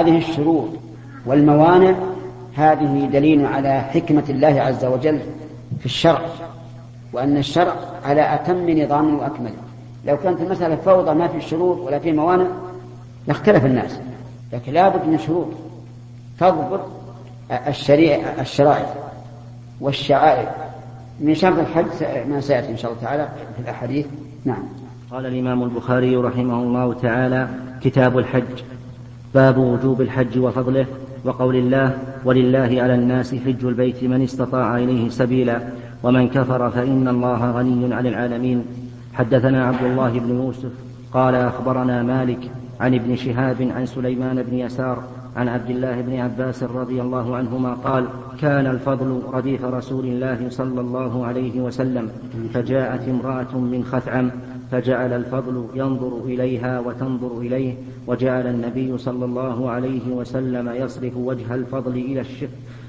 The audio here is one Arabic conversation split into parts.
هذه الشروط والموانع هذه دليل على حكمة الله عز وجل في الشرع وأن الشرع على أتم نظام وأكمل. لو كانت المسألة فوضى ما في شروط ولا في موانع لاختلف الناس. لكن لابد من شروط تضبط الشريعة الشرائع والشعائر. من شرط الحج ما سيأتي إن شاء الله تعالى في الأحاديث. نعم. قال الإمام البخاري رحمه الله تعالى كتاب الحج باب وجوب الحج وفضله وقول الله ولله على الناس حج البيت من استطاع إليه سبيلا ومن كفر فإن الله غني عن العالمين. حدثنا عبد الله بن يوسف قال أخبرنا مالك عن ابن شهاب عن سليمان بن يسار عن عبد الله بن عباس رضي الله عنهما قال كان الفضل رديف رسول الله صلى الله عليه وسلم فجاءت امرأة من خثعم فجعل الفضل ينظر إليها وتنظر إليه وجعل النبي صلى الله عليه وسلم يصرف وجه الفضل إلى الشق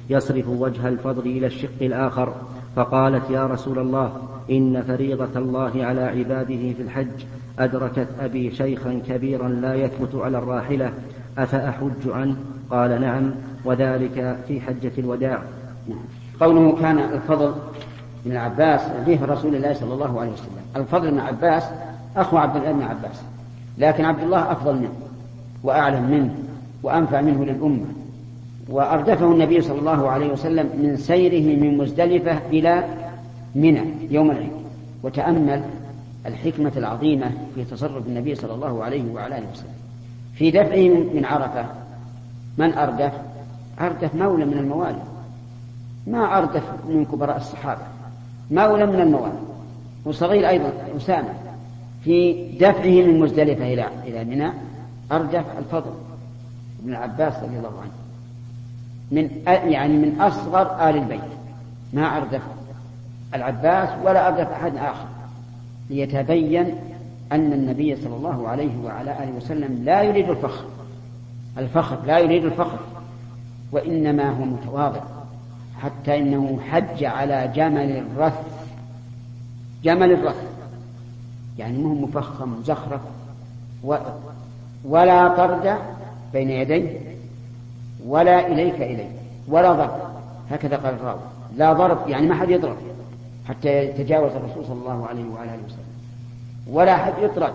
يصرف وجه الفضل إلى الشق الآخر. فقالت يا رسول الله إن فريضة الله على عباده في الحج أدركت أبي شيخا كبيرا لا يثبت على الراحلة أفأحج عنه؟ قال نعم وذلك في حجة الوداع. قوله كان الفضل بن العباس رديف رسول الله صلى الله عليه وسلم. الفضل بن عباس أخو عبد الله بن عباس. لكن عبد الله أفضل منه وأعلم منه وأنفع منه للأمة. وأردفه النبي صلى الله عليه وسلم من سيره من مزدلفة إلى منى يوم العيد. وتأمل الحكمة العظيمة في تصرف النبي صلى الله عليه وعلى آله وسلم. في دفعه من عرفة من أردف؟ أردف مولى من الموالي. ما أردف من كبراء الصحابة. مولى من الموالي وصغير أيضا أسامة. في دفعه من مزدلفة إلى إلى منى أردف الفضل. بن العباس رضي الله عنه. من يعني من أصغر آل البيت. ما أردف العباس ولا أردف أحد آخر. ليتبين أن النبي صلى الله عليه وعلى آله وسلم لا يريد الفخر. الفخر لا يريد الفخر. وإنما هو متواضع. حتى إنه حج على جمل الرث. جمل الرث. يعني مهم مفخم مزخرف و ولا طرد بين يديه ولا إليك إليه ولا ضرب. هكذا قال الراوي. لا ضرب يعني ما حد يضرب حتى يتجاوز الرسول صلى الله عليه وعلى آله وسلم. ولا أحد يطرد.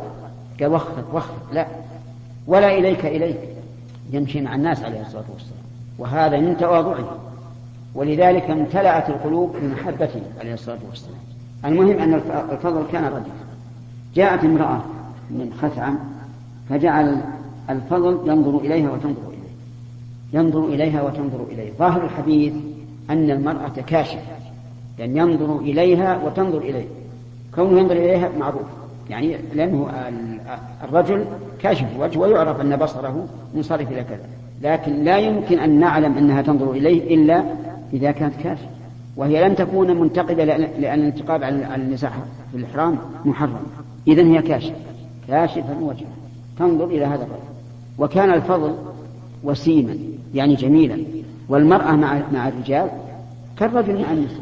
قال وخر وخر. لا. ولا إليك إليك يمشي مع الناس عليه الصلاة والسلام. وهذا من تواضعه. ولذلك امتلأت القلوب بمحبته عليه الصلاة والسلام. المهم أن الفضل كان رديف جاءت امرأة من خثعم فجعل الفضل ينظر إليها وتنظر إليه. ينظر إليها وتنظر إليه. ظاهر الحديث أن المرأة كاشفة. لأن ينظر إليها وتنظر إليه. كونه ينظر إليها معروف. يعني لأنه الرجل كاشف. الوجه ويعرف أن بصره منصرف إلى كذا. لكن لا يمكن أن نعلم أنها تنظر إليه إلا إذا كانت كاشفة وهي لم تكون منتقدة لأن الانتقاب على النساء في الإحرام محرم. إذن هي كاشفة كاشفا وجهها تنظر إلى هذا الرجل. وكان الفضل وسيما يعني جميلا. والمرأة مع مع الرجال كالرجل مع النساء.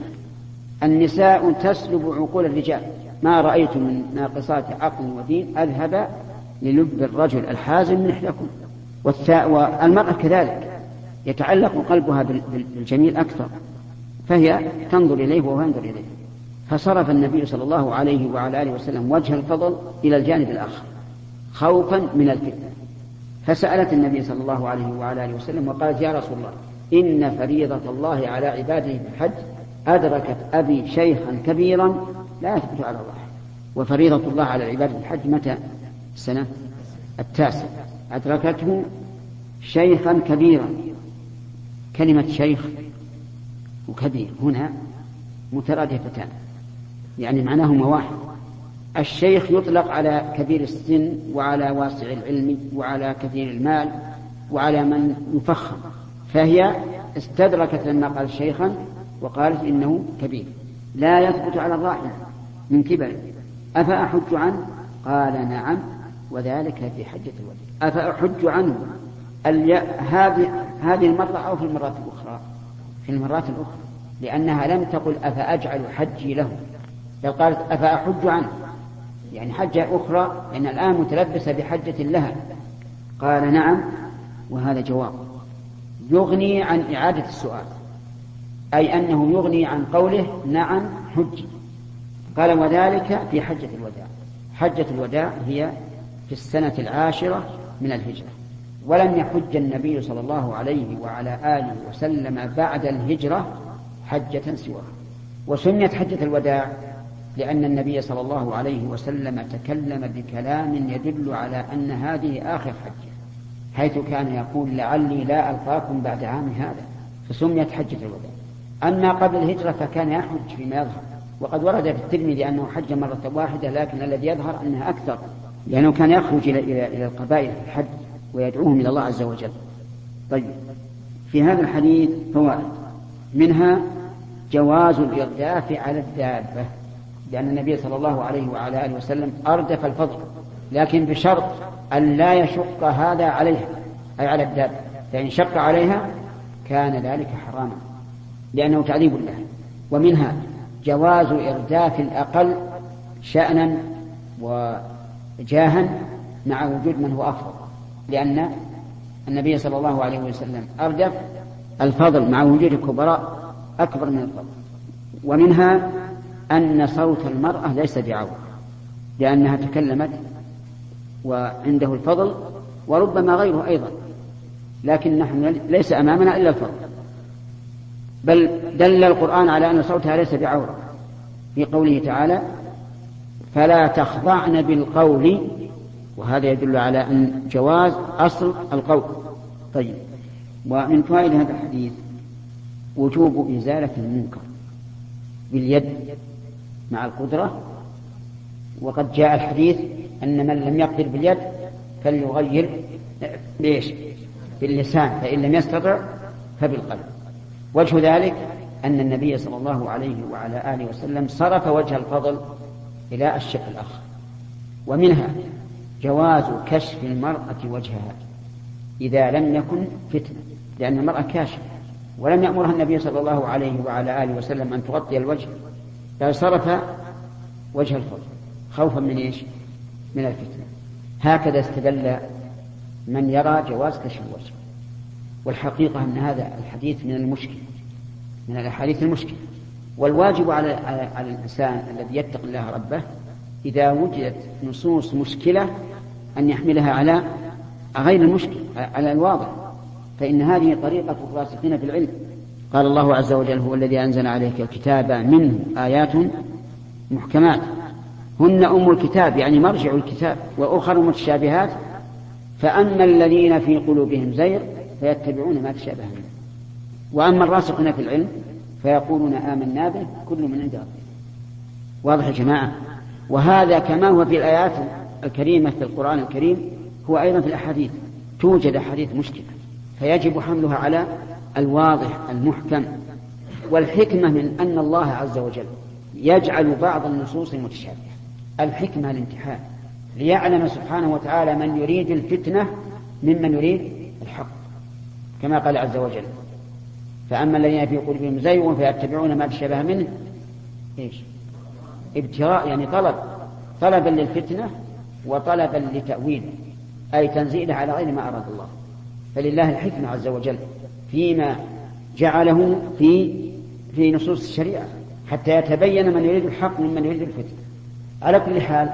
النساء تسلب عقول الرجال. ما رأيت من ناقصات عقل ودين أذهب للب الرجل الحازم من إحداكم. والمرأة كذلك. يتعلق قلبها بالجميل أكثر. فهي تنظر إليه وهو ينظر إليه. فصرف النبي صلى الله عليه وعلى آله وسلم وجه الفضل إلى الجانب الآخر خوفا من الفتنة. فسألت النبي صلى الله عليه وعلى آله وسلم وقالت يا رسول الله إن فريضة الله على عباده في الحج أدركت أبي شيخا كبيرا لا يثبت على الله. وفريضة الله على العباد في الحج متى؟ السنة التاسع أدركته شيخا كبيرا كلمة شيخ وكبير هنا مترادفتان. يعني معناهما واحد. الشيخ يطلق على كبير السن وعلى واسع العلم وعلى كثير المال وعلى من يفخم. فهي استدركت لما قال شيخا وقالت إنه كبير. لا يثبت على الراحلة من كبر. أفأحج عنه؟ قال نعم وذلك في حجة الوداع أفأحج عنه؟ هذه هذه المرة أو في المرات الأخرى؟ في المرات الأخرى. لأنها لم تقل أفأجعل حجي له. بل قالت أفأحج عنه. يعني حجة أخرى لأن الآن متلبسة بحجة لها. قال نعم وهذا جواب. يغني عن إعادة السؤال. أي أنه يغني عن قوله نعم حج قال وذلك في حجة الوداع. حجة الوداع هي في السنة العاشرة من الهجرة. ولم يحج النبي صلى الله عليه وعلى آله وسلم بعد الهجرة حجة سواها وسميت حجة الوداع لأن النبي صلى الله عليه وسلم تكلم بكلام يدل على أن هذه آخر حجة حيث كان يقول لعلي لا ألقاكم بعد عام هذا. فسميت حجة الوداع. أما قبل الهجرة فكان يحج فيما يظهر. وقد ورد في الترمذي أنه حج مرة واحدة لكن الذي يظهر أنها أكثر لأنه كان يخرج إلى إلى إلى القبائل في الحج. ويدعوهم إلى الله عز وجل. طيب في هذا الحديث فوائد. منها جواز الإرداف على الدابة لأن النبي صلى الله عليه وعلى آله وسلم أردف الفضل لكن بشرط أن لا يشق هذا عليها أي على الدابة. فإن شق عليها كان ذلك حراما لأنه تعذيب له ومنها جواز إرداف الأقل شأنا وجاها مع وجود من هو أفضل. لأن النبي صلى الله عليه وسلم أردف الفضل مع وجود الكبراء أكبر من الفضل. ومنها أن صوت المرأة ليس بعورة لأنها تكلمت وعنده الفضل وربما غيره أيضا لكن نحن ليس أمامنا إلا الفضل. بل دل القرآن على أن صوتها ليس بعورة في قوله تعالى فلا تخضعن بالقول وهذا يدل على أن جواز أصل القول. طيب. ومن فوائد هذا الحديث وجوب إزالة المنكر باليد مع القدرة. وقد جاء الحديث أن من لم يقدر باليد فليغير بإيش؟ باللسان فإن لم يستطع فبالقلب. وجه ذلك أن النبي صلى الله عليه وعلى آله وسلم صرف وجه الفضل إلى الشق الآخر ومنها جواز كشف المرأة وجهها إذا لم يكن فتنة لأن المرأة كاشفة. ولم يأمرها النبي صلى الله عليه وعلى آله وسلم أن تغطي الوجه بل صرف وجه الفضل خوفا من إيش؟ من الفتنة. هكذا استدل من يرى جواز كشف الوجه. والحقيقة أن هذا الحديث من المشكل من الأحاديث المشكلة. والواجب على على الإنسان الذي يتقي الله ربه إذا وجدت نصوص مشكلة أن يحملها على غير المشكل على الواضح. فإن هذه طريقة الراسخين في العلم. قال الله عز وجل هو الذي أنزل عليك الكتاب منه آيات محكمات. هن أم الكتاب يعني مرجع الكتاب وأخر متشابهات. فأما الذين في قلوبهم زيغ فيتبعون ما تشابه منه. وأما الراسخون في العلم فيقولون آمنا به كل من عند ربنا واضح يا جماعة؟ وهذا كما هو في الآيات الكريمة في القرآن الكريم هو أيضا في الأحاديث. توجد أحاديث مشكلة فيجب حملها على الواضح المحكم. والحكمة من أن الله عز وجل يجعل بعض النصوص متشابهة. الحكمة الامتحان ليعلم سبحانه وتعالى من يريد الفتنة ممن يريد الحق. كما قال عز وجل فأما الذين في قلوبهم زيغ فيتبعون ما تشابه منه إيش؟ ابتغاء يعني طلب طلبا للفتنة وطلبا لتأويل أي تنزيله على غير ما أراد الله. فلله الحكمة عز وجل فيما جعله في في نصوص الشريعة حتى يتبين من يريد الحق ممن يريد الفتنة. على كل حال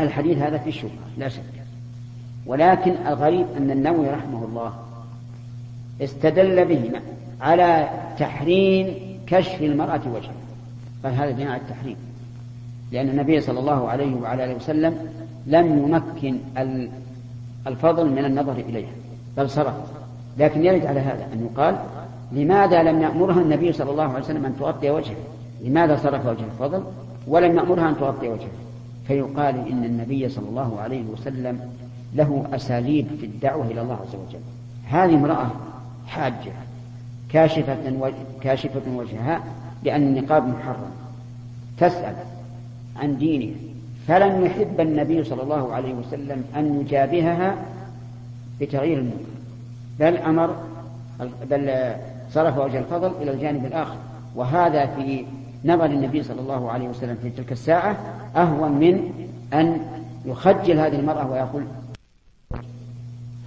الحديث هذا في شبهة لا شك. ولكن الغريب أن النووي رحمه الله استدل به على تحريم كشف المرأة وجهها قال هذا بناء التحريم. لأن النبي صلى الله عليه وعلى آله وسلم لم يمكن الفضل من النظر إليها بل صرف. لكن يرد على هذا أن يقال لماذا لم يأمرها النبي صلى الله عليه وسلم أن تغطي وجهه؟ لماذا صرف وجه الفضل ولم يأمرها أن تغطي وجهه؟ فيقال إن النبي صلى الله عليه وسلم له أساليب في الدعوة إلى الله عز وجل. هذه امرأة حاجة كاشفة كاشفة وجهها لأن النقاب محرم. تسأل عن دينه. فلم يحب النبي صلى الله عليه وسلم أن يجابهها بتغيير المنكر. بل أمر بل صرف وجه الفضل إلى الجانب الآخر. وهذا في نظر النبي صلى الله عليه وسلم في تلك الساعة أهون من أن يخجل هذه المرأة ويقول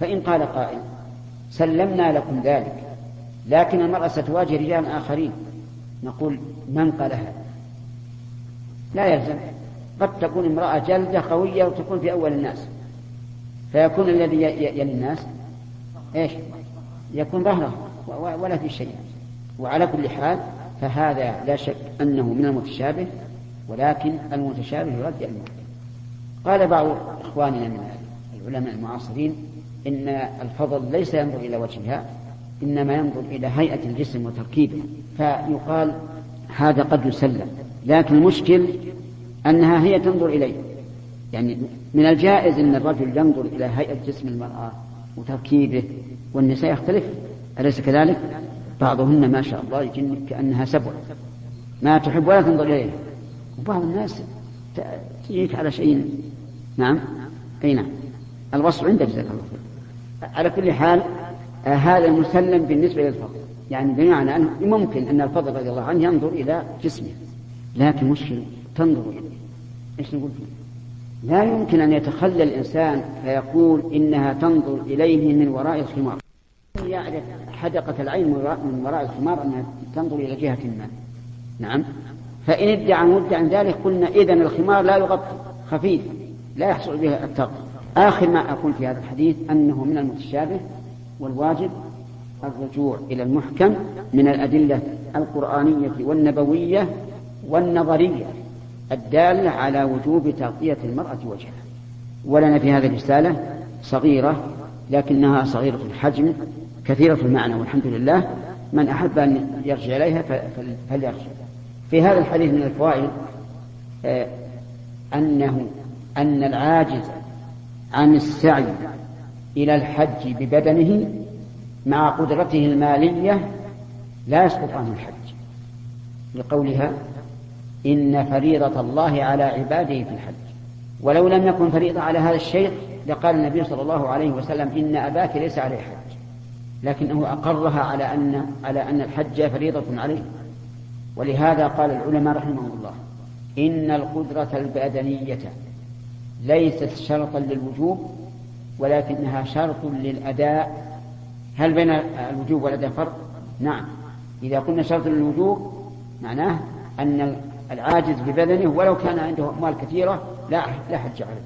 فإن قال قائل سلمنا لكم ذلك لكن المرأة ستواجه رجال آخرين. نقول من قالها؟ لا يلزم. قد تكون امرأة جلدة قوية وتكون في أول الناس. فيكون الذي يلي الناس إيش؟ يكون ظهره ولا في شيء. وعلى كل حال فهذا لا شك أنه من المتشابه ولكن المتشابه يرد المحكم قال بعض إخواننا من العلماء المعاصرين إن الفضل ليس ينظر إلى وجهها إنما ينظر إلى هيئة الجسم وتركيبه فيقال هذا قد يسلم. لكن المشكل أنها هي تنظر إليه. يعني من الجائز أن الرجل ينظر إلى هيئة جسم المرأة وتركيبه والنساء يختلف. أليس كذلك؟ بعضهن ما شاء الله يجن كأنها سبع. ما تحب ولا تنظر إليه. وبعض الناس تجيك على شيء. نعم؟ أي نعم. الوصف عندك جزاك الله خير. على كل حال هذا مسلم بالنسبة للفضل يعني بمعنى أنه ممكن أن الفضل رضي الله عنه ينظر إلى جسمه. لكن مشكلة تنظر إليه. إيش نقول فيه؟ لا يمكن أن يتخلى الإنسان فيقول إنها تنظر إليه من وراء الخمار. يعرف. حدقة العين من وراء الخمار أنها تنظر إلى جهة ما. نعم. فإن ادعى مدعى ذلك قلنا إذن الخمار لا يغطي خفيف لا يحصل به التغطية آخر ما أقول في هذا الحديث أنه من المتشابه والواجب الرجوع إلى المحكم من الأدلة القرآنية والنبوية والنظرية الدالة على وجوب تغطية المرأة وجهها. ولنا في هذه الرسالة صغيرة لكنها صغيرة الحجم كثيرة المعنى والحمد لله. من أحب أن يرجع إليها فليرجع. في هذا الحديث من الفوائد آه، أنه أن العاجز عن السعي إلى الحج ببدنه مع قدرته المالية لا يسقط عنه الحج. لقولها إن فريضة الله على عباده في الحج. ولو لم يكن فريضة على هذا الشيخ لقال النبي صلى الله عليه وسلم إن أباك ليس عليه حج. لكنه أقرها على أن على أن الحج فريضة عليه. ولهذا قال العلماء رحمهم الله إن القدرة البدنية ليست شرطا للوجوب ولكنها شرط للأداء. هل بين الوجوب والأداء فرق؟ نعم. إذا قلنا شرط للوجوب معناه أن العاجز ببدنه ولو كان عنده أموال كثيرة لا لا حج عليه.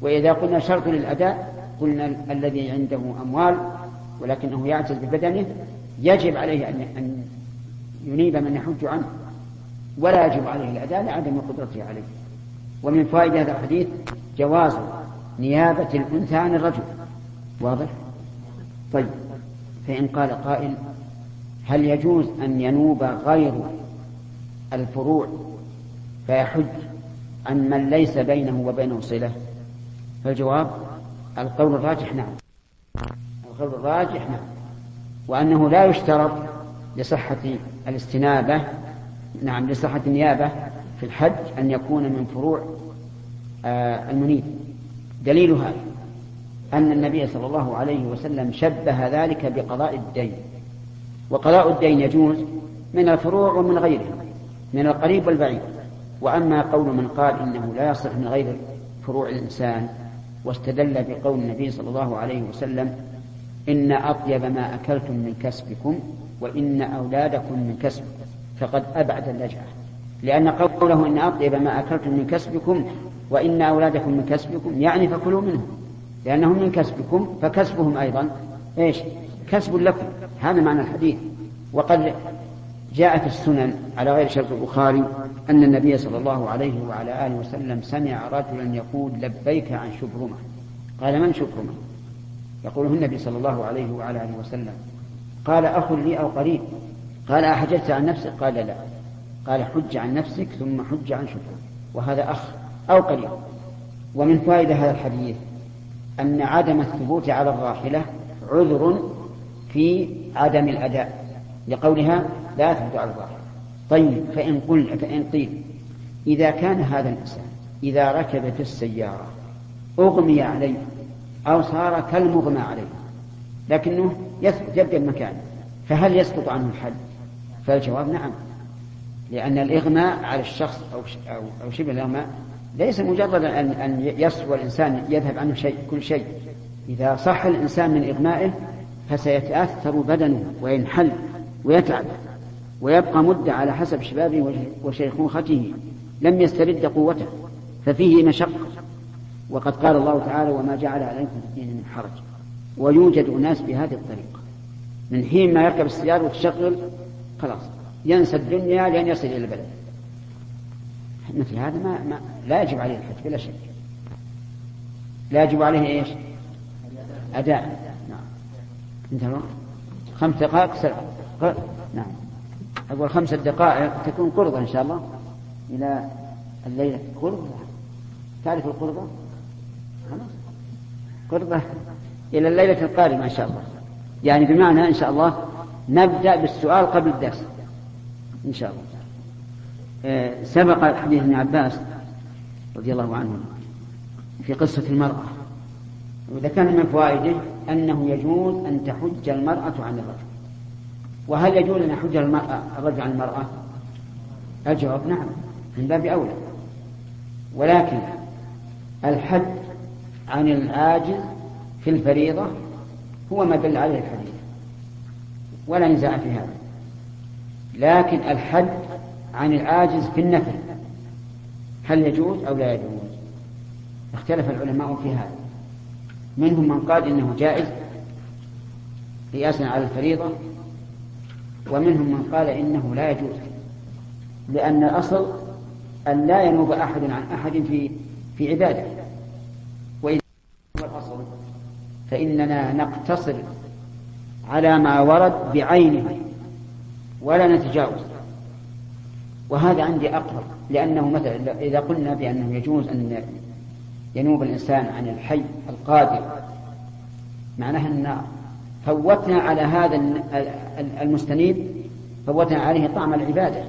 وإذا قلنا شرط للأداء قلنا الذي عنده أموال ولكنه يعجز ببدنه يجب عليه أن ينيب من يحج عنه. ولا يجب عليه الأداء لعدم قدرته عليه. ومن فائدة هذا الحديث جواز نيابة الأنثى عن الرجل. واضح؟ طيب. فإن قال قائل هل يجوز أن ينوب غير الفروع فيحج عن من ليس بينه وبينه صلة. فالجواب القول الراجح نعم. القول الراجح نعم. وأنه لا يشترط لصحة الاستنابة نعم لصحة النيابة في الحج أن يكون من فروع آه المنيب. دليل هذا أن النبي صلى الله عليه وسلم شبه ذلك بقضاء الدين. وقضاء الدين يجوز من الفروع ومن غيرها من القريب والبعيد. وأما قول من قال إنه لا يصح من غير فروع الإنسان واستدل بقول النبي صلى الله عليه وسلم إن أطيب ما أكلتم من كسبكم وإن أولادكم من كسبكم فقد أبعد اللجعة لأن قوله إن أطيب ما أكلتم من كسبكم وإن أولادكم من كسبكم يعني فكلوا منهم. لأنهم من كسبكم فكسبهم أيضا إيش؟ كسب لكم. هذا معنى الحديث. وقد جاء في السنن على غير شرط البخاري أن النبي صلى الله عليه وعلى آله وسلم سمع رجلا يقول لبيك عن شبرمة. قال من شبرمة؟ يقوله النبي صلى الله عليه وعلى آله وسلم. قال أخ لي أو قريب؟ قال أحججت عن نفسك؟ قال لا. قال حج عن نفسك ثم حج عن شبرمة. وهذا أخ أو قريب. ومن فائدة هذا الحديث أن عدم الثبوت على الراحلة عذر في عدم الأداء. لقولها لا تثبت على الراحلة طيب فإن قل فإن قيل إذا كان هذا الإنسان إذا ركب في السيارة أغمي عليه أو صار كالمغمى عليه لكنه يثبت يبقى المكان فهل يسقط عنه الحد؟ فالجواب نعم. لأن الإغماء على الشخص أو أو, أو شبه الإغماء ليس مجرد أن أن يصفو الإنسان يذهب عنه شيء كل شيء. إذا صح الإنسان من إغمائه فسيتأثر بدنه وينحل ويتعب. ويبقى مدة على حسب شبابه وشيخوخته لم يسترد قوته ففيه مشقة. وقد قال الله تعالى وما جعل عليكم في الدين من حرج. ويوجد أناس بهذه الطريقة. من حين ما يركب السيارة وتشغل خلاص ينسى الدنيا لأن يصل إلى البلد. مثل هذا ما, ما لا يجب عليه الحج بلا شك. لا يجب عليه إيش؟ أداء. نعم. انتهى خمس دقائق سرعة نعم. أقول خمسة دقائق تكون قرضة إن شاء الله. إلى الليلة. قرضة؟ تعرف القرضة؟ قرضة إلى الليلة القادمة إن شاء الله. يعني بمعنى إن شاء الله نبدأ بالسؤال قبل الدرس. إن شاء الله. آه، سبق حديث ابن عباس رضي الله عنه في قصة المرأة. كان من فوائده أنه يجوز أن تحج المرأة عن الرجل. وهل يجوز أن يحج الرجل عن المرأة؟ الجواب نعم من باب أولى. ولكن الحج عن العاجز في الفريضة هو ما دل عليه الحديث ولا نزاع في هذا. لكن الحج عن العاجز في النفل هل يجوز أو لا يجوز؟ اختلف العلماء في هذا. منهم من قال إنه جائز قياسا على الفريضة ومنهم من قال إنه لا يجوز لأن الأصل أن لا ينوب أحد عن أحد في في عبادة. وإذا الأصل فإننا نقتصر على ما ورد بعينه ولا نتجاوز. وهذا عندي أقرب لأنه مثلا إذا قلنا بأنه يجوز أن ينوب الإنسان عن الحي القادر معناها أن فوتنا على هذا المستنيب فوتنا عليه طعم العبادة.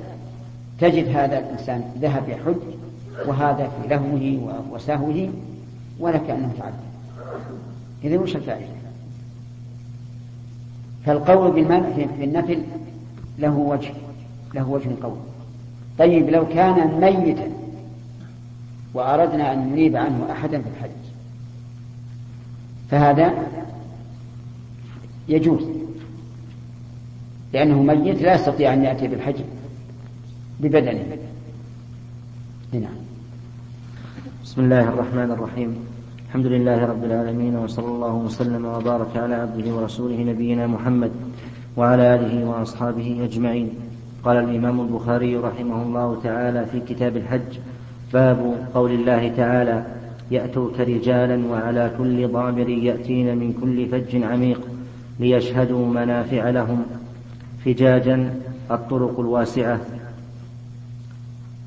تجد هذا الإنسان ذهب يحج وهذا في لهوه وسهوه ولا كأنه فعل إذا وش الفائدة؟ فالقول بالمنع في النفل له وجه له وجه قول طيب لو كان ميتا وأردنا أن نريب عنه أحدا في الحج فهذا يجوز لأنه ميت لا يستطيع أن يأتي بالحج ببدنه. نعم. بسم الله الرحمن الرحيم. الحمد لله رب العالمين وصلى الله وسلم وبارك على عبده ورسوله نبينا محمد وعلى آله وأصحابه أجمعين. قال الإمام البخاري رحمه الله تعالى في كتاب الحج باب قول الله تعالى يأتوك رجالا وعلى كل ضامر يأتين من كل فج عميق. ليشهدوا منافع لهم فجاجا الطرق الواسعة.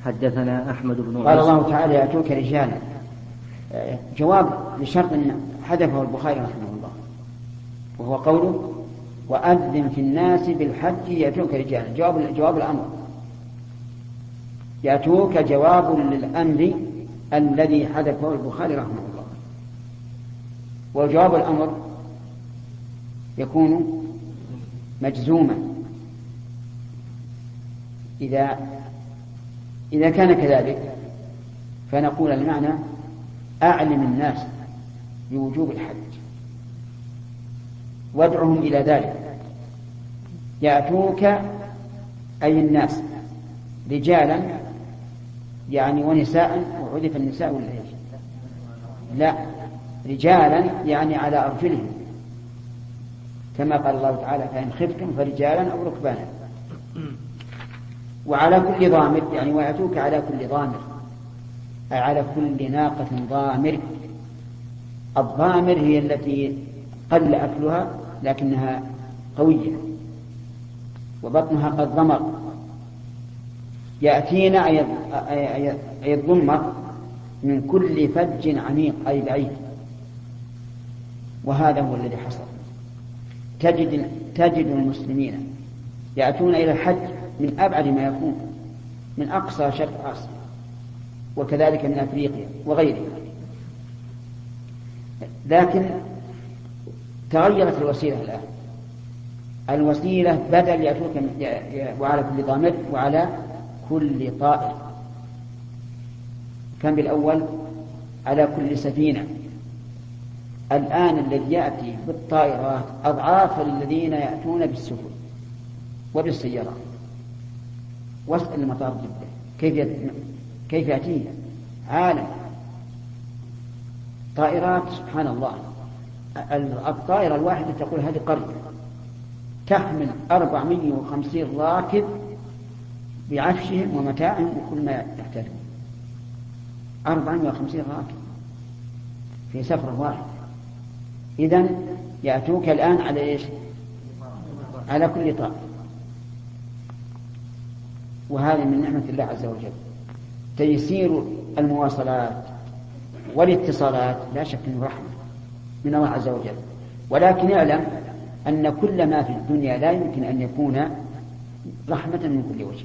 حدثنا أحمد بن قال الله تعالى يأتوك رجالا. جواب لشرط حذفه البخاري رحمه الله. وهو قوله وأذن في الناس بالحج يأتوك رجالا. جواب جواب الأمر. يأتوك جواب للأمر الذي حذفه البخاري رحمه الله. وجواب الأمر يكون مجزوما. إذا إذا كان كذلك فنقول المعنى أعلم الناس بوجوب الحج. وادعهم إلى ذلك. يأتوك أي الناس رجالا يعني ونساء وعرف النساء ولا لا. رجالا يعني على أرجلهم. كما قال الله تعالى فإن خفتم فرجالا أو ركبانا. وعلى كل ضامر يعني ويأتوك على كل ضامر أي على كل ناقة ضامر. الضامر هي التي قل أكلها لكنها قوية وبطنها قد ضمر. يأتينا أي الضمر من كل فج عميق أي بعيد. وهذا هو الذي حصل. تجد تجد المسلمين يأتون إلى الحج من أبعد ما يكون من أقصى شرق آسيا وكذلك من أفريقيا وغيرها. لكن تغيرت الوسيلة الآن. الوسيلة بدل يأتوك وعلى كل ضامر وعلى كل طائر. كان بالأول؟ على كل سفينة. الآن الذي يأتي بالطائرات أضعاف الذين يأتون بالسفن وبالسيارات واسأل المطار جدة. كيف كيف يأتيه عالم. طائرات سبحان الله. الطائرة الواحدة تقول هذه قرية. تحمل 450 راكب بعفشهم ومتاعهم وكل ما يحتاجون 450 راكب في سفرة واحدة إذا يأتوك الآن على إيش؟ على كل طائر وهذه من نعمة الله عز وجل. تيسير المواصلات والاتصالات لا شك إنه رحمة من الله عز وجل. ولكن اعلم أن كل ما في الدنيا لا يمكن أن يكون رحمة من كل وجه.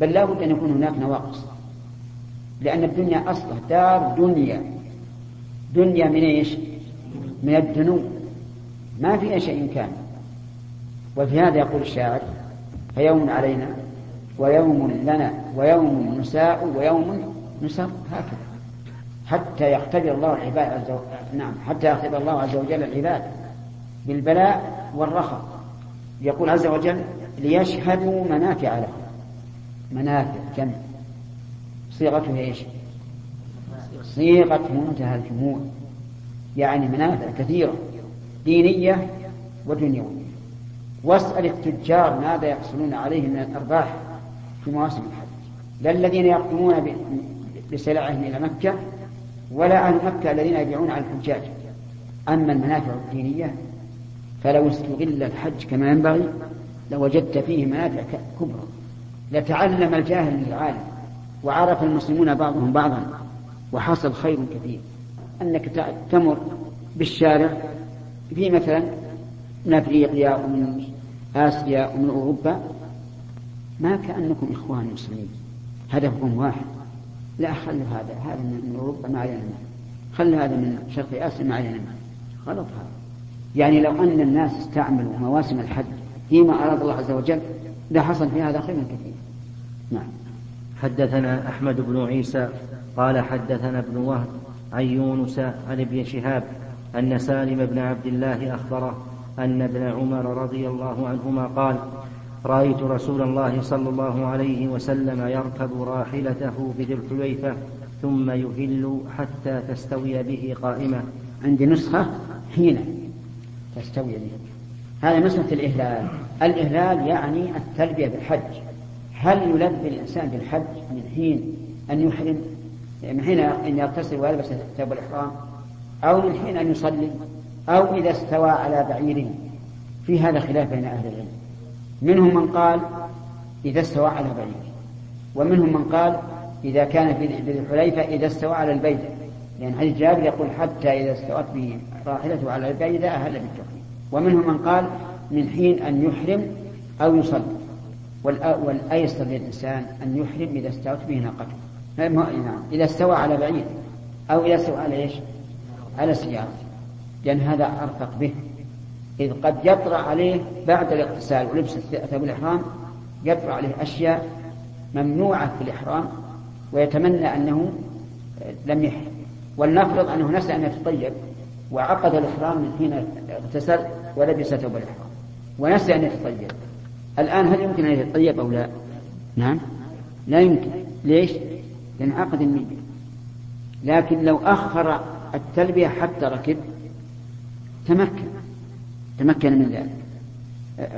بل لا بد أن يكون هناك نواقص. لأن الدنيا أصلا دار دنيا. دنيا من إيش؟ من الدنو ما فيها شيء كان. وفي هذا يقول الشاعر فيوم علينا ويوم لنا ويوم نساء ويوم نسر هكذا. حتى يختبر الله العباد عز وجل نعم حتى يختبر الله عز وجل العباد بالبلاء والرخاء. يقول عز وجل ليشهدوا منافع لهم. منافع جمع صيغته إيش؟ صيغة منتهى الجموع يعني منافع كثيرة دينية ودنيوية. واسأل التجار ماذا يحصلون عليه من الأرباح في مواسم الحج. لا الذين يقدمون بسلعهم إلى مكة ولا أهل مكة الذين يبيعون على الحجاج. أما المنافع الدينية فلو استغل الحج كما ينبغي لوجدت فيه منافع كبرى. لتعلم الجاهل من العالم وعرف المسلمون بعضهم بعضا وحصل خير كثير. أنك تمر بالشارع في مثلا من أفريقيا ومن آسيا ومن أوروبا. ما كأنكم إخوان مسلمين. هدفكم واحد. لا خلوا هذا هذا من أوروبا ما علينا خلوا هذا من شرق آسيا ما علينا غلط هذا. يعني لو أن الناس استعملوا مواسم الحج فيما أراد الله عز وجل لحصل في هذا خير كثير نعم. حدثنا أحمد بن عيسى قال حدثنا ابن وهب عن يونس عن ابن شهاب أن سالم بن عبد الله أخبره أن ابن عمر رضي الله عنهما قال رأيت رسول الله صلى الله عليه وسلم يركب راحلته بذي الحليفة ثم يهل حتى تستوي به قائمة. عندي نسخة حين تستوي به. هذا نسخة الإهلال. الإهلال يعني التلبية بالحج. هل يلبي الإنسان بالحج من حين أن يحرم؟ من حين أن يغتسل ويلبس ثوب الإحرام أو من حين أن يصلي أو إذا استوى على بعيره في هذا خلاف بين أهل العلم. منهم من قال إذا استوى على بعيره ومنهم من قال إذا كان في ذي الحليفة إذا استوى على البيدة لأن حديث جابر يقول حتى إذا استوت به راحلته على البيدة أهل بالتحريم ومنهم من قال من حين أن يحرم أو يصلي. والأيسر للإنسان أن يحرم إذا استوت به ناقته. نعم. إذا استوى على بعير أو إذا استوى على إيش؟ على سيارة لأن هذا أرفق به. إذ قد يطرأ عليه بعد الاغتسال ولبس ثوب الإحرام يطرأ عليه أشياء ممنوعة في الإحرام ويتمنى أنه لم يحرم ولنفرض أنه نسى أن يتطيب وعقد الإحرام من حين اغتسل ولبس ثوب الإحرام ونسى أن يتطيب. الآن هل يمكن أن يتطيب أو لا؟ نعم. لا يمكن. ليش؟ لأن عقد النية. لكن لو أخر التلبية حتى ركب تمكن تمكن من ذلك.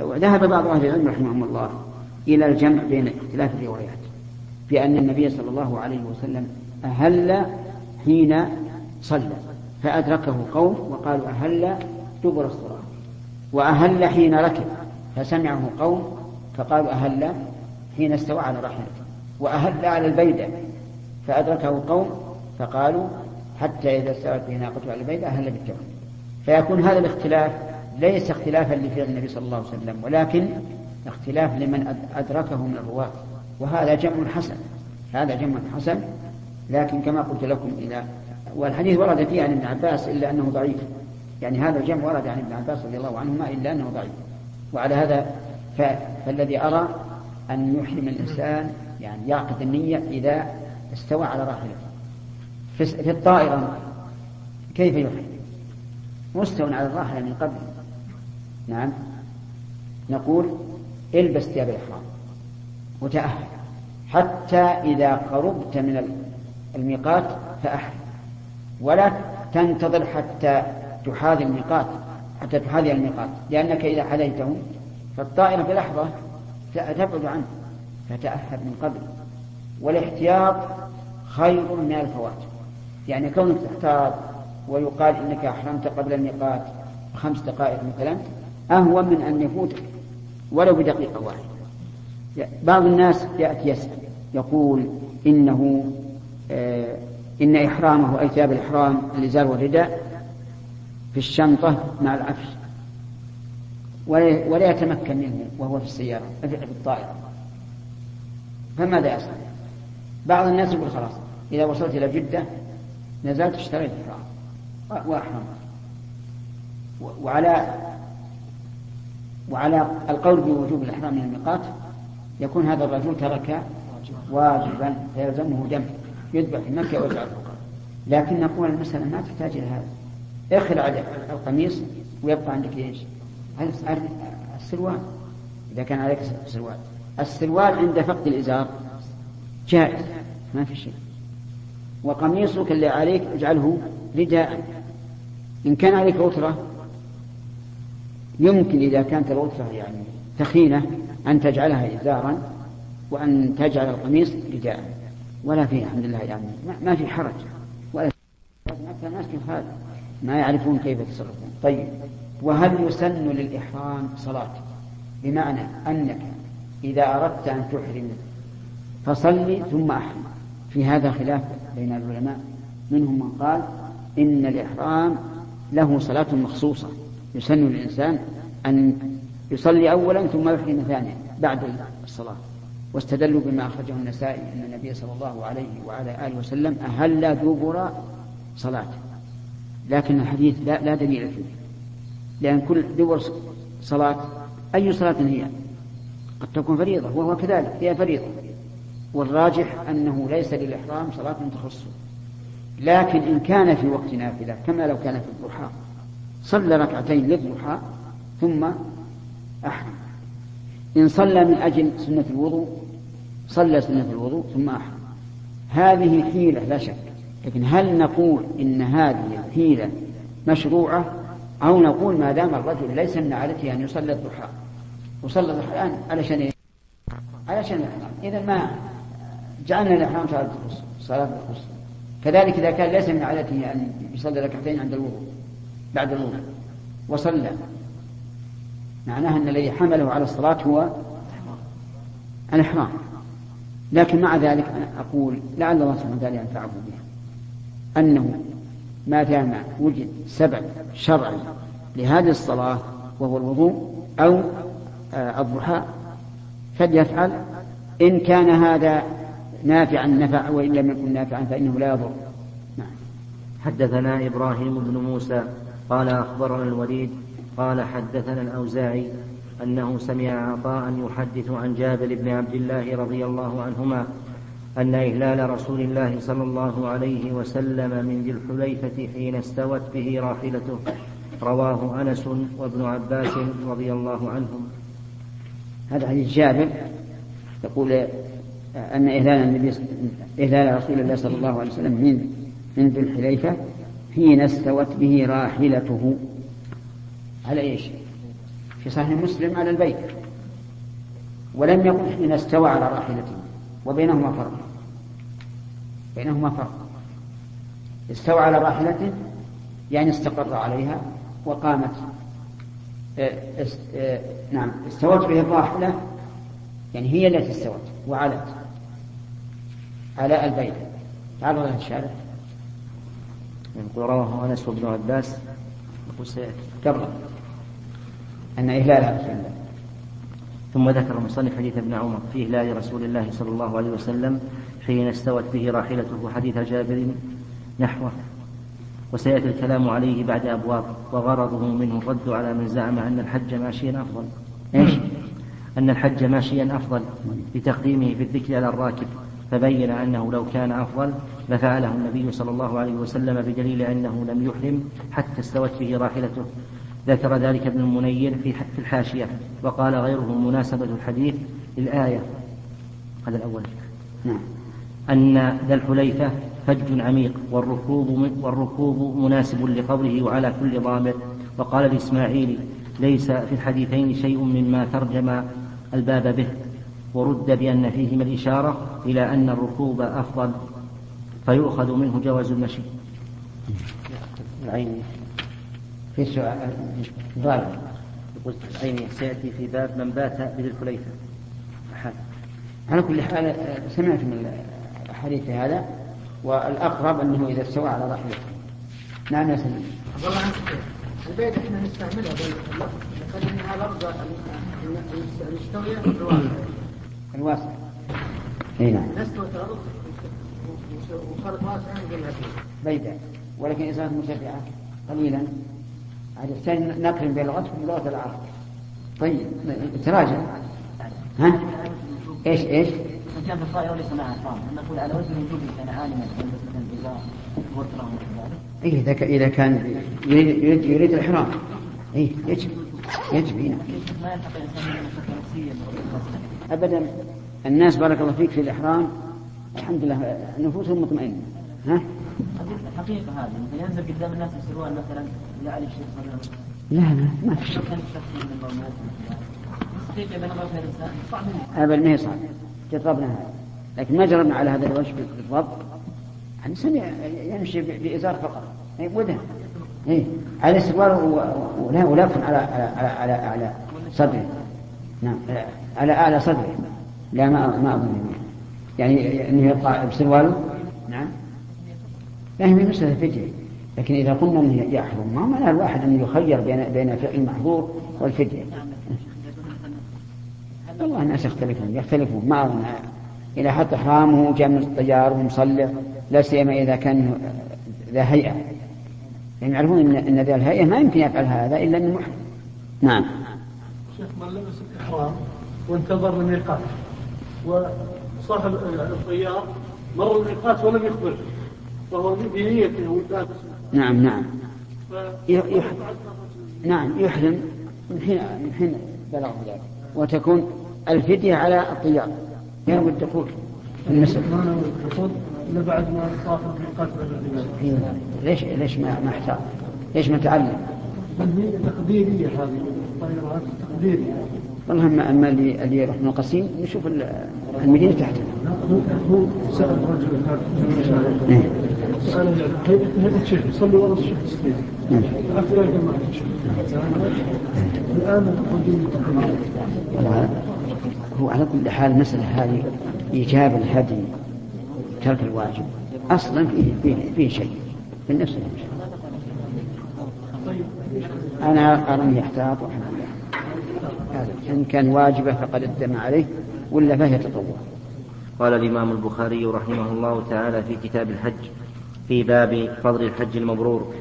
وذهب بعض أهل العلم رحمهم الله إلى الجمع بين اختلاف الروايات في أن النبي صلى الله عليه وسلم أهل حين صلى فأدركه قوم وقالوا أهل دبر الصلاة وأهل حين ركب فسمعه قوم فقالوا أهل حين استوى على راحلته وأهل على البيدة فأدركه قوم فقالوا حتى إذا استوت به ناقته على البيدة أهل بالتوحيد فيكون هذا الاختلاف ليس اختلافا لفعل النبي صلى الله عليه وسلم ولكن اختلاف لمن أدركه من الرواة. وهذا جمع حسن هذا جمع حسن. لكن كما قلت لكم إذا والحديث ورد فيه عن ابن عباس إلا أنه ضعيف. يعني هذا الجمع ورد عن ابن عباس رضي الله عنهما إلا أنه ضعيف. وعلى هذا فالذي أرى أن يحرم الإنسان يعني يعقد النية إذا استوى على راحلته في الطائرة كيف يحرم مستو على الظاهر من قبل. نعم. نقول البس ثياب الإحرام وتأهل. حتى إذا قربت من الميقات فأحرم. ولا تنتظر حتى تحاذي الميقات حتى تحاذي الميقات. لأنك إذا حذيته فالطائرة في لحظة تبعد عنه. فتأهب من قبل. والاحتياط خير من الفوات. يعني كونك تحتاط ويقال إنك أحرمت قبل الميقات خمس دقائق مثلا أهون من أن يفوتك ولو بدقيقة واحدة. بعض الناس يأتي يسأل يقول إنه آه إن إحرامه أي ثياب الإحرام الازار والرداء في الشنطة مع العفش. ولا يتمكن منه وهو في السيارة في الطائرة. فماذا يصنع؟ بعض الناس يقول خلاص إذا وصلت إلى جدة نزلت اشتريت الإحرام وأحرمت وعلى وعلى القول بوجوب الإحرام من الميقات يكون هذا الرجل ترك واجبا فيلزمه دم يذبح في مكة ويجعل لكن نقول المسألة ما تحتاج إلى هذا. اخلع القميص ويبقى عندك إيش؟ السروال. إذا كان عليك سروال. السروال عند فقد الإزار جائز ما في شيء. وقميصك اللي عليك اجعله رداء. إن كان عليك وترة يمكن إذا كانت الوترة يعني ثخينة أن تجعلها إزارا وأن تجعل القميص رداء. ولا فيه الحمد لله يعني ما في حرج. ولا أكثر الناس هذا ما يعرفون كيف يتصرفون. طيب وهل يسن للإحرام صلاة؟ بمعنى أنك إذا أردت أن تحرم فصلي ثم أحرم. في هذا خلاف. بين العلماء. منهم من قال إن الإحرام له صلاة مخصوصة. يسن للإنسان أن يصلي أولا ثم يحرم ثانيا بعد الصلاة. واستدلوا بما أخرجه النسائي أن النبي صلى الله عليه وعلى آله وسلم أهل دبر صلاة. لكن الحديث لا, لا دليل فيه. لأن كل دبر صلاة أي صلاة هي؟ قد تكون فريضة وهو كذلك هي فريضة. والراجح أنه ليس للإحرام صلاة تخصه لكن إن كان في وقت نافلة كما لو كان في الضحى. صلى ركعتين للضحى ثم أحرم. إن صلى من أجل سنة الوضوء صلى سنة الوضوء ثم أحرم. هذه حيلة لا شك. لكن هل نقول إن هذه الحيلة مشروعة؟ أو نقول ما دام الرجل ليس من عادته أن يصلي الضحى. وصلى الضحى الآن علشان إيه؟ علشان الإحرام. إذا ما جعلنا الإحرام صلاة صلاة الخصوص كذلك إذا كان ليس من عادته أن يصلي ركعتين عند الوضوء بعد الوضوء وصلى. معناها أن الذي حمله على الصلاة هو الإحرام. لكن مع ذلك أنا أقول لعل الله سبحانه وتعالى ينفعه به أنه ما دام وجد سبب شرعي لهذه الصلاة وهو الوضوء أو آه، الضحى فليفعل. إن كان هذا نافعا نفع وإن لم يكن نافعا فإنه لا يضر نعم. حدثنا إبراهيم بن موسى قال أخبرنا الوليد قال حدثنا الأوزاعي أنه سمع عطاء يحدث عن جابر بن عبد الله رضي الله عنهما أن إهلال رسول الله صلى الله عليه وسلم من ذي الحليفة حين استوت به راحلته رواه أنس وابن عباس رضي الله عنهم هذا حديث جابر يقول أن إهلال النبي إهلال رسول الله صلى الله عليه وسلم من من ذي الحليفة حين استوت به راحلته. على إيش؟ في صحيح مسلم على البيت. ولم يقل حين استوى على راحلته. وبينهما فرق. بينهما فرق. استوى على راحلته يعني استقر عليها وقامت. آه، آه، نعم استوت به الراحلة يعني هي التي استوت وعلت على البيت. تعرض لها الشارع يقول رواه أنس وابن عباس قبل أن إهلالها رسول الله ثم ذكر المصنف حديث ابن عمر في إهلال رسول الله صلى الله عليه وسلم حين استوت به راحلته حديث جابر نحوه. وسيأتي الكلام عليه بعد أبواب وغرضه منه الرد على من زعم أن الحج ماشيا أفضل. إيش؟ أن الحج ماشيا أفضل لتقديمه في الذكر على الراكب. فبين أنه لو كان أفضل لفعله النبي صلى الله عليه وسلم بدليل أنه لم يحرم حتى استوت به راحلته. ذكر ذلك ابن المنير في في الحاشية وقال غيره مناسبة الحديث للآية. هذا الأول. نعم. أن ذا الحليفة فج عميق والركوب والركوب مناسب لقوله وعلى كل ضامر. وقال الإسماعيلي ليس في الحديثين شيء مما ترجم الباب به. ورد بأن فيهما الإشارة إلى أن الركوب أفضل فيؤخذ منه جواز المشي. العين. في سؤال قلت العين سيأتي في باب من بات بذي الحليفة. على كل حال سمعت من الحديث هذا والأقرب أنه إذا استوى على راحلته نعم يا سيدي البيت إحنا نستعملها نخلي منها لفظة المستوية الواسع. إي نعم. بيدا ولكن إذا كانت مرتفعة قليلا. عاد يحتاج نقرن بين اللغة ولغة العرب. طيب تراجع. ها؟ إيش إيش؟ من كان في الصائر وليس معها حرام نقول على وجه الوجوب كان عالما مثلا اذا ورطه إيه إذا إذا كان يريد, يريد, يريد الإحرام. إيه يجب يجب هنا أبدا. الناس بارك الله فيك في الإحرام. الحمد لله. نفوسهم مطمئنة. ها؟ حقيقة هذه. مثلا ينزل قدام الناس بسروال مثلا يعرف الشيخ صدر لا لا ما في شيء. أبدا ما هي صعب. جربنا هذا. لكن ما جربنا على هذا الوجه بالضبط. الإنسان يمشي بإزار فقط. ودن إيه. على السروال ولا ولكن على على على على صدره. نعم. على أعلى صدره. لا ما ما أظن. يعني أنه يبقى بسرواله نعم. لا هي مسألة فدية لكن إذا قلنا أنه يحرم ما معنى الواحد أن يخير بين بين فعل المحظور والفدية والله الناس يختلفون يختلفون. ما أظن. إذا حط إحرامه جاء من الطيار ومصلح لا سيما إذا كان ذا هيئة. يعني يعرفون إن ذا الهيئة ما يمكن يفعل هذا إلا أنه محرم. نعم. شيخ من لبس الإحرام وانتظر الميقات. وصاحب الطيار مر الميقات ولم يخبر فهو بنيته نعم نعم. يحرم نعم يحرم من حين من حين بلغ ذلك. وتكون الفدية على الطيار ينوي الدخول. في المسجد إلا بعد ما طاف ميقات إيه، ليش ليش ما ما احتاط؟ ليش ما تعلم؟ هي تقديرية هذه. والله اما اما اللي يروح من القصيم نشوف المدينة تحت. هو سال رجل هذا سال هيئه الشيخ يصلي ورا الشيخ السليم الان هو على كل حال المسألة هذه إيجاب الهدي ترك الواجب. أصلا فيه, فيه, فيه شيء في النفس أنا أرى يحتاط هذا إن كان واجبة فقد آدم عليه ولا فهي تطوع. قال الإمام البخاري رحمه الله تعالى في كتاب الحج في باب فضل الحج المبرور.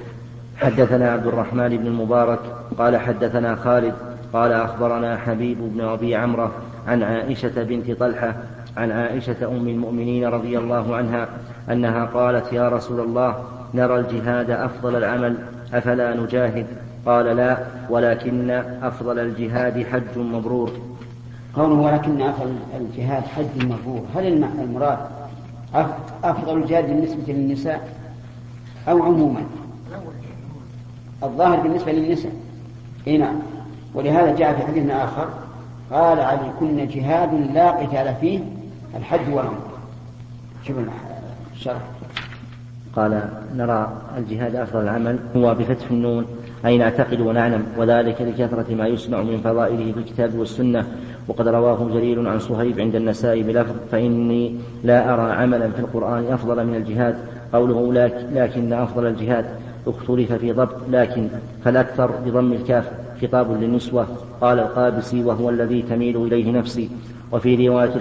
حدثنا عبد الرحمن بن المبارك قال حدثنا خالد قال أخبرنا حبيب بن أبي عمرة عن عائشة بنت طلحة عن عائشة أم المؤمنين رضي الله عنها أنها قالت يا رسول الله نرى الجهاد أفضل العمل أفلا نجاهد؟ قال لا ولكن أفضل الجهاد حج مبرور. قوله ولكن أفضل الجهاد حج مبرور هل المراد أفضل الجهاد بالنسبة للنساء أو عموما؟ الظاهر بالنسبة للنساء. إي نعم. ولهذا جاء في حديث آخر قال عليكن جهاد لا قتال فيه الحج والعمرة. شوف الشرح. قال نرى الجهاد أفضل العمل هو بفتح النون. أي نعتقد ونعلم وذلك لكثرة ما يسمع من فضائله في الكتاب والسنة. وقد رواه جرير عن صهيب عند النساء بلفظ فإني لا أرى عملا في القرآن أفضل من الجهاد قوله لكن أفضل الجهاد. اختلف في ضبط لكن فالأكثر بضم الكاف خطاب للنسوة. قال القابسي وهو الذي تميل إليه نفسي وفي رواية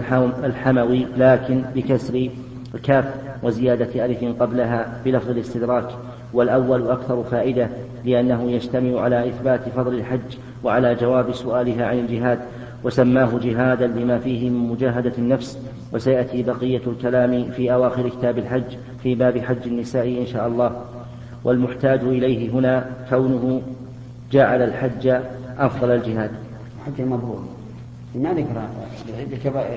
الحموي لكن بكسر الكاف وزيادة ألف قبلها بلفظ الاستدراك. والأول أكثر فائدة لأنه يجتمع على إثبات فضل الحج وعلى جواب سؤالها عن الجهاد وسماه جهادا لما فيه من مجاهدة النفس وسيأتي بقية الكلام في أواخر كتاب الحج في باب حج النساء إن شاء الله. والمحتاج إليه هنا كونه جعل الحج أفضل الجهاد. حج مبرور ما ذكر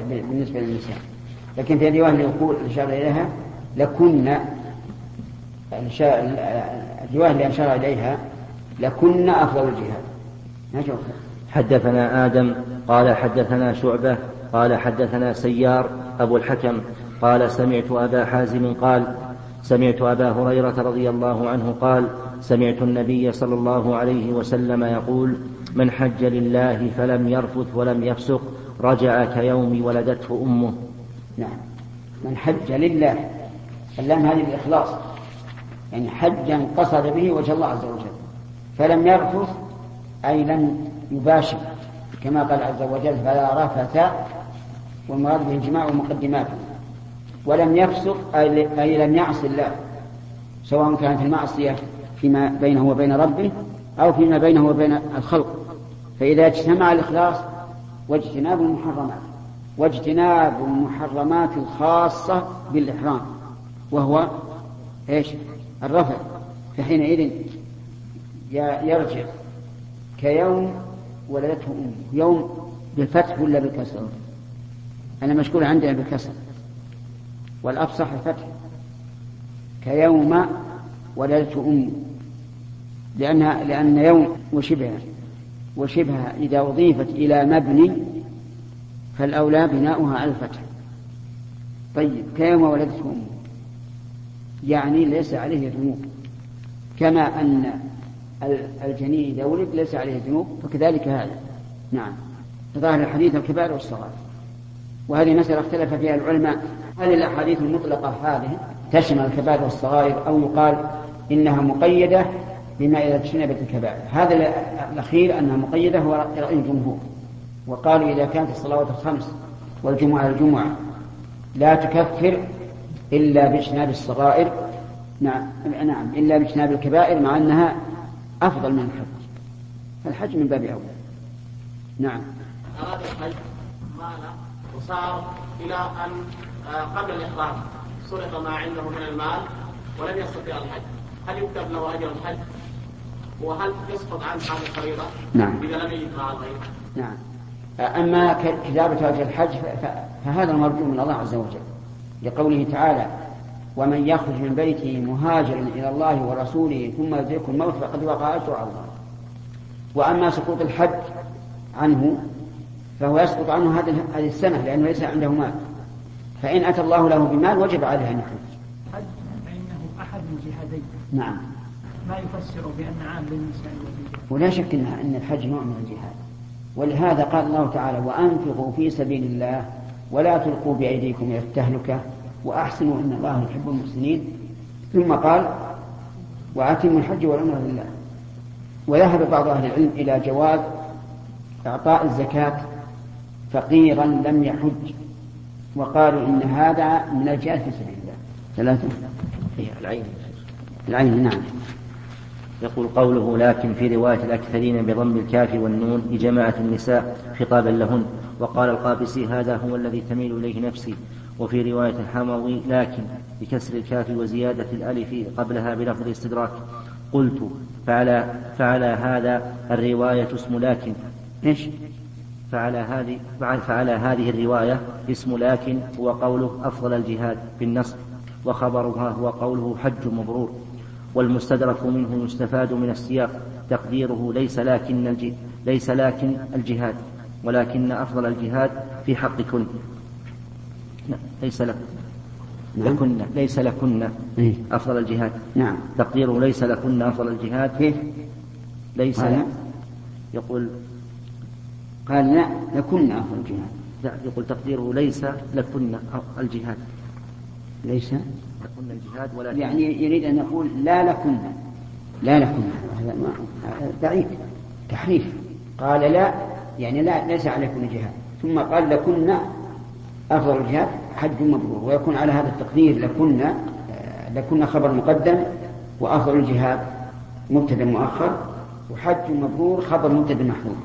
بالنسبة للنساء. لكن في الرواية اللي يقول إشار إليها لكن الرواية اللي أشار إليها لكن أفضل الجهاد. حدثنا آدم قال حدثنا شعبة قال حدثنا سيار أبو الحكم قال سمعت أبا حازم قال سمعت أبا هريرة رضي الله عنه قال سمعت النبي صلى الله عليه وسلم يقول من حج لله فلم يرفث ولم يفسق رجع كيوم ولدته أمه. نعم. من حج لله اللام هذه الإخلاص. يعني حجا قصد به وجه الله عز وجل. فلم يرفث أي لم يباشر كما قال عز وجل فلا رفث والمراد به الجماع ومقدماته ولم يفسق أي لم يعص الله سواء كانت المعصية فيما بينه وبين ربه أو فيما بينه وبين الخلق. فإذا اجتمع الإخلاص واجتناب المحرمات واجتناب المحرمات الخاصة بالإحرام وهو إيش؟ الرفع فحينئذ يرجع كيوم ولدته أمه. يوم بالفتح ولا بالكسر؟ أنا مشكول عندنا بالكسر. والأفصح الفتح. كيوم ولدته أمه. لأنها لأن يوم وشبهه وشبهها إذا أضيفت إلى مبني فالأولى بناؤها على الفتح. طيب كيوم ولدته أمه. يعني ليس عليه ذنوب. كما أن الجنين إذا ولد ليس عليه ذنوب فكذلك هذا. نعم. ظاهر الحديث الكبار والصغار. وهذه مسألة اختلف فيها العلماء. هل الأحاديث المطلقة هذه تشمل الكبائر والصغائر أو يقال إنها مقيدة بما إذا اجتنبت الكبائر؟ هذا الأخير أنها مقيدة هو رأي الجمهور. وقالوا إذا كانت الصلوات الخمس والجمعة الجمعة لا تكفر إلا بإجتناب الصغائر. نعم نعم إلا بإجتناب الكبائر مع أنها أفضل من الحج فالحج من باب أولى نعم. أراد الحج مال وصار إلى أن آه، قبل الإحرام سرق ما عنده من المال ولم يستطيع الحج. هل يكتب له أجر الحج؟ وهل يسقط عنه هذه الفريضة؟ نعم. إذا لم يجد مع الغير نعم. أما كتابة أجر الحج فهذا المرجو من الله عز وجل. لقوله تعالى ومن يخرج من بيته مهاجرا إلى الله ورسوله ثم يدركه الموت فقد وقع أجر على الله وأما سقوط الحج عنه فهو يسقط عنه هذه السنة لأنه ليس عنده مال. فإن أتى الله له بمال وجب عليه أن يحج حج فإنه أحد الجهادين نعم. ما يفسر بأن عام للنساء ولا شك أن الحج نوع من الجهاد. ولهذا قال الله تعالى وأنفقوا في سبيل الله ولا تلقوا بأيديكم إلى التهلكة وأحسنوا إن الله يحب المحسنين. ثم قال وأتموا الحج والعمرة لله. وذهب بعض أهل العلم إلى جواز إعطاء الزكاة فقيرا لم يحج. وقالوا إن هذا من الجهاد في سبيل الله. ثلاثة. العين. العين نعم. يقول قوله لكن في رواية الأكثرين بضم الكاف والنون لجماعة النساء خطابا لهن. وقال القابسي هذا هو الذي تميل إليه نفسي. وفي رواية الحموي لكن بكسر الكاف وزيادة الألف قبلها بلفظ الاستدراك. قلت فعلى فعلى هذا الرواية اسم لكن. إيش؟ فعلى هذه فعلى هذه الرواية اسم لكن هو قوله أفضل الجهاد بالنصب وخبرها هو قوله حج مبرور. والمستدرك منه يستفاد من السياق. تقديره ليس لكن ليس لكن الجهاد ولكن أفضل الجهاد في حق كل ليس لك. نعم. لكن ليس لكن إيه. أفضل الجهاد. نعم. تقديره ليس لكن أفضل الجهاد. كيف؟ ليس قال يقول قال لا لكن أفضل الجهاد. لا يقول تقديره ليس لكن الجهاد. ليس لكن الجهاد ولكن يعني يريد أن يقول لا لكن. لا لكن. هذا ضعيف تحريف. قال لا. يعني لا ليس عليكم جهاد ثم قال لكن أفضل الجهاد حج مبرور. ويكون على هذا التقدير لكن آه، لكن خبر مقدم وأفضل الجهاد مبتدأ مؤخر وحج مبرور خبر مبتدأ محذوف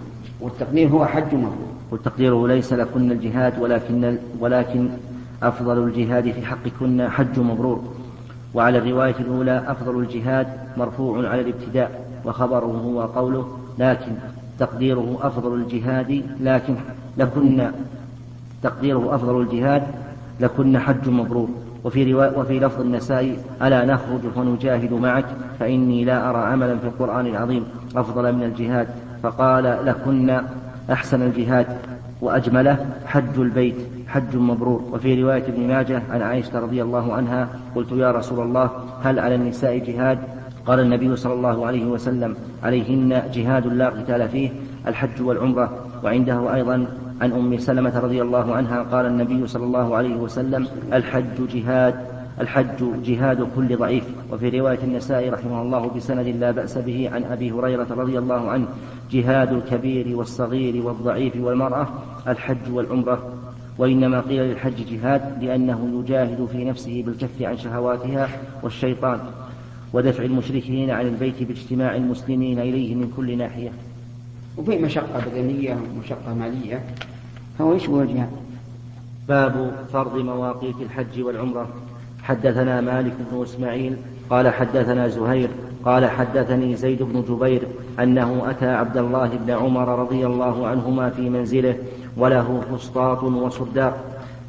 والتقدير هو حج مبرور. والتقديره ليس لكن الجهاد ولكن ولكن أفضل الجهاد في حقكن حج مبرور. وعلى الرواية الأولى أفضل الجهاد مرفوع على الابتداء وخبره هو قوله لكن تقديره أفضل الجهاد لكن لكن تقديره أفضل الجهاد لكن حج مبرور. وفي رواية وفي لفظ النسائي ألا نخرج فنجاهد معك فإني لا أرى عملا في القرآن العظيم أفضل من الجهاد. فقال لكن أحسن الجهاد. وأجمله حج البيت حج مبرور. وفي رواية ابن ماجه عن عائشة رضي الله عنها قلت يا رسول الله هل على النساء جهاد؟ قال النبي صلى الله عليه وسلم عليهن جهاد لا قتال فيه الحج والعمرة. وعنده أيضا عن أم سلمة رضي الله عنها قال النبي صلى الله عليه وسلم الحج جهاد. الحج جهاد كل ضعيف. وفي رواية النسائي رحمه الله بسند لا بأس به عن أبي هريرة رضي الله عنه جهاد الكبير والصغير والضعيف والمرأة الحج والعمرة. وإنما قيل للحج جهاد لأنه يجاهد في نفسه بالكف عن شهواتها والشيطان ودفع المشركين عن البيت باجتماع المسلمين إليه من كل ناحية. وفي مشقة بدنية ومشقة مالية فهو يشبه الجهاد باب فرض مواقيت الحج والعمرة. حدثنا مالك بن إسماعيل قال حدثنا زهير قال حدثني زيد بن جبير أنه أتى عبد الله بن عمر رضي الله عنهما في منزله وله فسطاط وصداق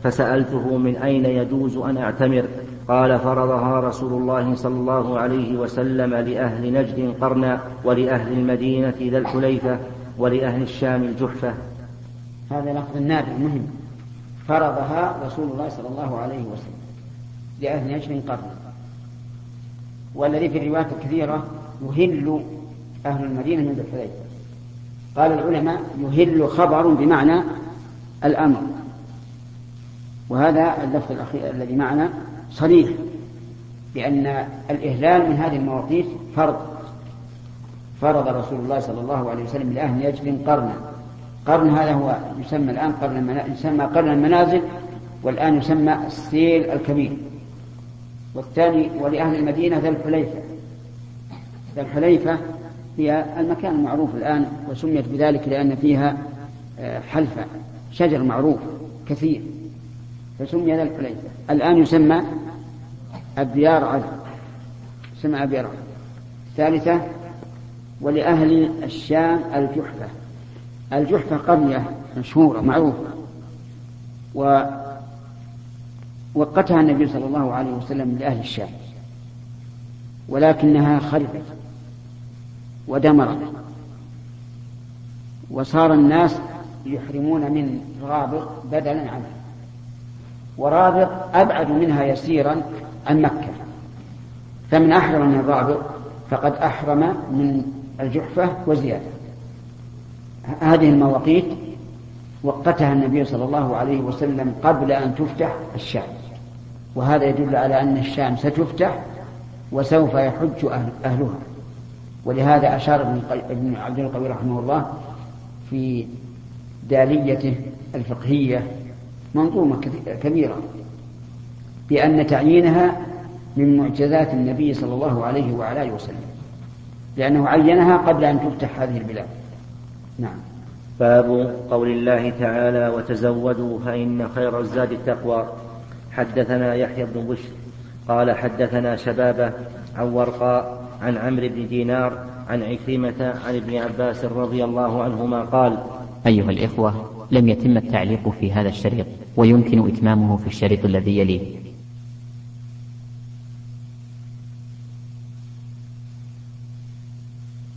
فسألته من أين يجوز أن أعتمر؟ قال فرضها رسول الله صلى الله عليه وسلم لأهل نجد قرنا ولأهل المدينة ذا الحليفة ولأهل الشام الجحفة. هذا لفظ النافع مهم. فرضها رسول الله صلى الله عليه وسلم. لأهل نجد قرنا والذي في الروايات الكثيرة يهل أهل المدينة من ذي قال العلماء يهل خبر بمعنى الأمر. وهذا اللفظ الأخير الذي معنا صريح بأن الإهلال من هذه المواقيت فرض. فرض رسول الله صلى الله عليه وسلم لأهل نجد قرنا قرن هذا هو يسمى الآن قرن يسمى قرن المنازل والآن يسمى السيل الكبير. والثاني ولأهل المدينة ذا الحليفة. ذا الحليفة هي المكان المعروف الآن وسميت بذلك لأن فيها آه، حلفة شجر معروف كثير. فسمي ذا الحليفة. الآن يسمى الديار عدن. يسمى أبيار عدن. الثالثة ولأهل الشام الجحفة. الجحفة قرية مشهورة معروفة. و وقتها النبي صلى الله عليه وسلم لأهل الشام ولكنها خربت ودمرت وصار الناس يحرمون من رابغ بدلا عنه ورابغ أبعد منها يسيرا عن مكة. فمن أحرم من رابغ فقد أحرم من الجحفة وزيادة. هذه المواقيت وقتها النبي صلى الله عليه وسلم قبل أن تفتح الشام. وهذا يدل على أن الشام ستفتح وسوف يحج أهل أهلها. ولهذا أشار ابن عبد القوي رحمه الله في داليته الفقهية منظومة كبيرة بأن تعيينها من معجزات النبي صلى الله عليه وعلى آله وسلم لأنه عينها قبل أن تفتح هذه البلاد. نعم. باب قول الله تعالى وتزودوا فإن خير الزاد التقوى. حدثنا يحيى بن بشر قال حدثنا شبابة عن ورقاء عن عمرو بن دينار عن عكرمة عن ابن عباس رضي الله عنهما قال أيها الإخوة لم يتم التعليق في هذا الشريط ويمكن إتمامه في الشريط الذي يليه.